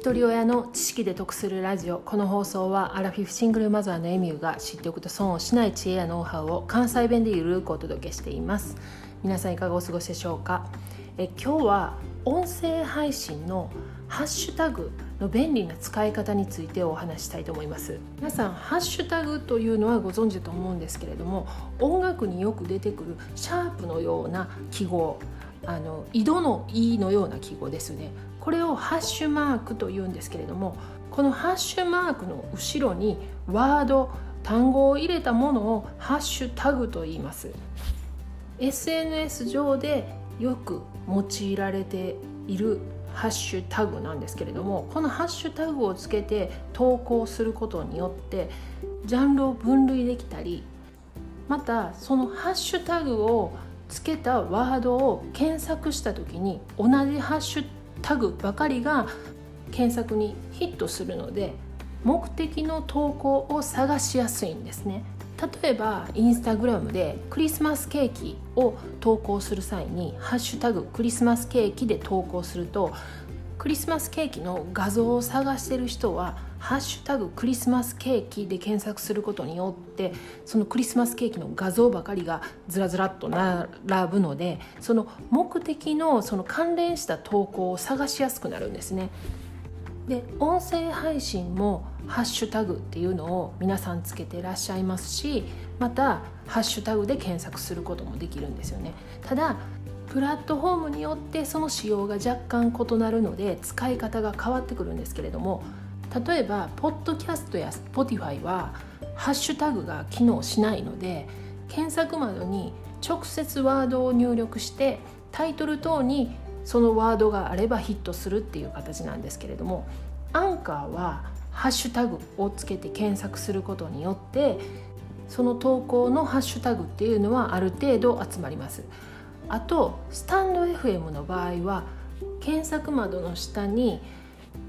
一人親の知識で得するラジオ。この放送はアラフィフシングルマザーのエミューが知っておくと損をしない知恵やノウハウを関西弁でゆるくお届けしています。皆さんいかがお過ごしでしょうか？え今日は音声配信のハッシュタグの便利な使い方についてお話したいと思います。皆さんハッシュタグというのはご存知だと思うんですけれども音楽によく出てくるシャープのような記号あの井戸の「い」のような記号ですね。これをハッシュマークというんですけれどもこのハッシュマークの後ろにワード単語を入れたものをハッシュタグと言います。SNS 上でよく用いられているハッシュタグなんですけれどもこのハッシュタグをつけて投稿することによってジャンルを分類できたりまたそのハッシュタグをつけたワードを検索した時に同じハッシュタグばかりが検索にヒットするので目的の投稿を探しやすいんですね。例えばインスタグラムでクリスマスケーキを投稿する際に「ハッシュタグクリスマスケーキ」で投稿するとクリスマスケーキの画像を探してる人は「ハッシュタグクリスマスケーキ」で検索することによってそのクリスマスケーキの画像ばかりがずらずらっと並ぶのでその目的のその関連した投稿を探しやすくなるんですね。で音声配信もハッシュタグっていうのを皆さんつけてらっしゃいますしまたハッシュタグで検索することもできるんですよねただプラットフォームによってその仕様が若干異なるので使い方が変わってくるんですけれども例えばポッドキャストや Spotify はハッシュタグが機能しないので検索窓に直接ワードを入力してタイトル等にそのワードがあればヒットするっていう形なんですけれどもアンカーはハッシュタグをつけて検索することによってその投稿のハッシュタグっていうのはある程度集まります。あとスタンド FM の場合は検索窓の下に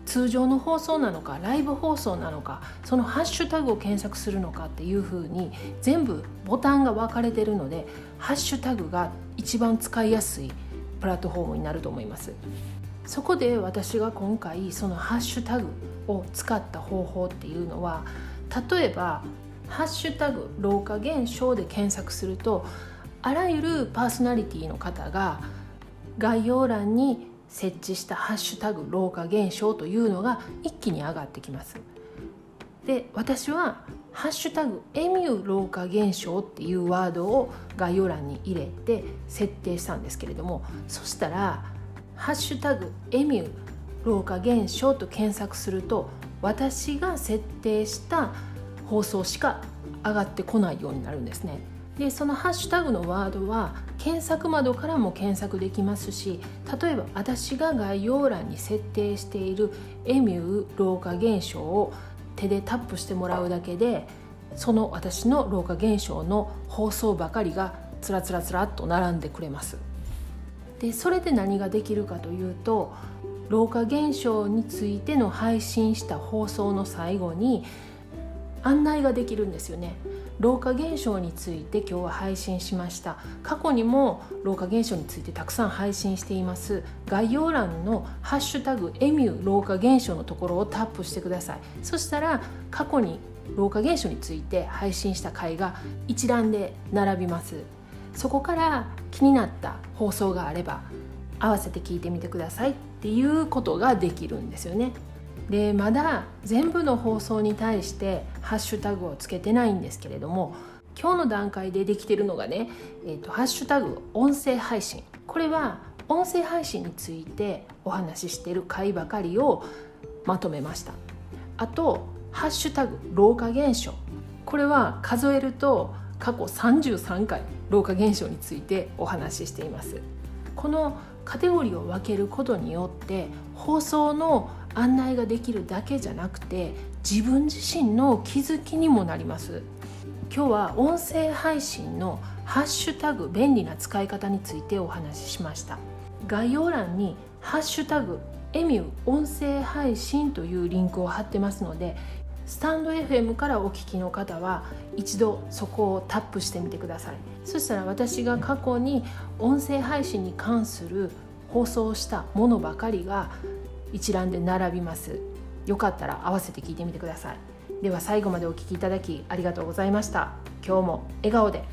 通常の放送なのかライブ放送なのかそのハッシュタグを検索するのかっていうふうに全部ボタンが分かれてるのでハッシュタグが一番使いやすいプラットフォームになると思います。そこで私が今回そのハッシュタグを使った方法っていうのは例えば「ハッシュタグ老化現象」で検索するとあらゆるパーソナリティの方が概要欄に設置した「ハッシュタグ老化現象」というのが一気に上がってきます。で私は「ハッシュタグエミュー老化現象」っていうワードを概要欄に入れて設定したんですけれどもそしたら「ハッシュタグエミュー老化現象」と検索すると私が設定した放送しか上がってこないようになるんですね。でそのハッシュタグのワードは検索窓からも検索できますし例えば私が概要欄に設定しているエミュー老化現象を手でタップしてもらうだけでその私の老化現象の放送ばかりがつらつらつらっと並んでくれます。でそれで何ができるかというと老化現象についての配信した放送の最後に案内ができるんですよね。老化現象について今日は配信しました。過去にも老化現象についてたくさん配信しています。概要欄の「ハッシュタグエミュー老化現象」のところをタップしてください。そしたら過去に老化現象について配信した回が一覧で並びます。そこから気になった放送があれば合わせて聞いてみてくださいっていうことができるんですよね。でまだ全部の放送に対してハッシュタグをつけてないんですけれども今日の段階でできてるのがね、えーと、ハッシュタグ音声配信。これは音声配信についてお話ししてる回ばかりをまとめました。あとハッシュタグ老化現象。これは数えると過去33回老化現象についてお話ししています。このカテゴリーを分けることによって放送の案内ができるだけじゃなくて自分自身の気づきにもなります。今日は音声配信のハッシュタグ便利な使い方についてお話ししました。概要欄にハッシュタグエミュー音声配信というリンクを貼ってますのでスタンド FM からお聞きの方は一度そこをタップしてみてください。そしたら私が過去に音声配信に関する放送したものばかりが一覧で並びます。よかったら合わせて聞いてみてください。では最後までお聴きいただきありがとうございました。今日も笑顔で。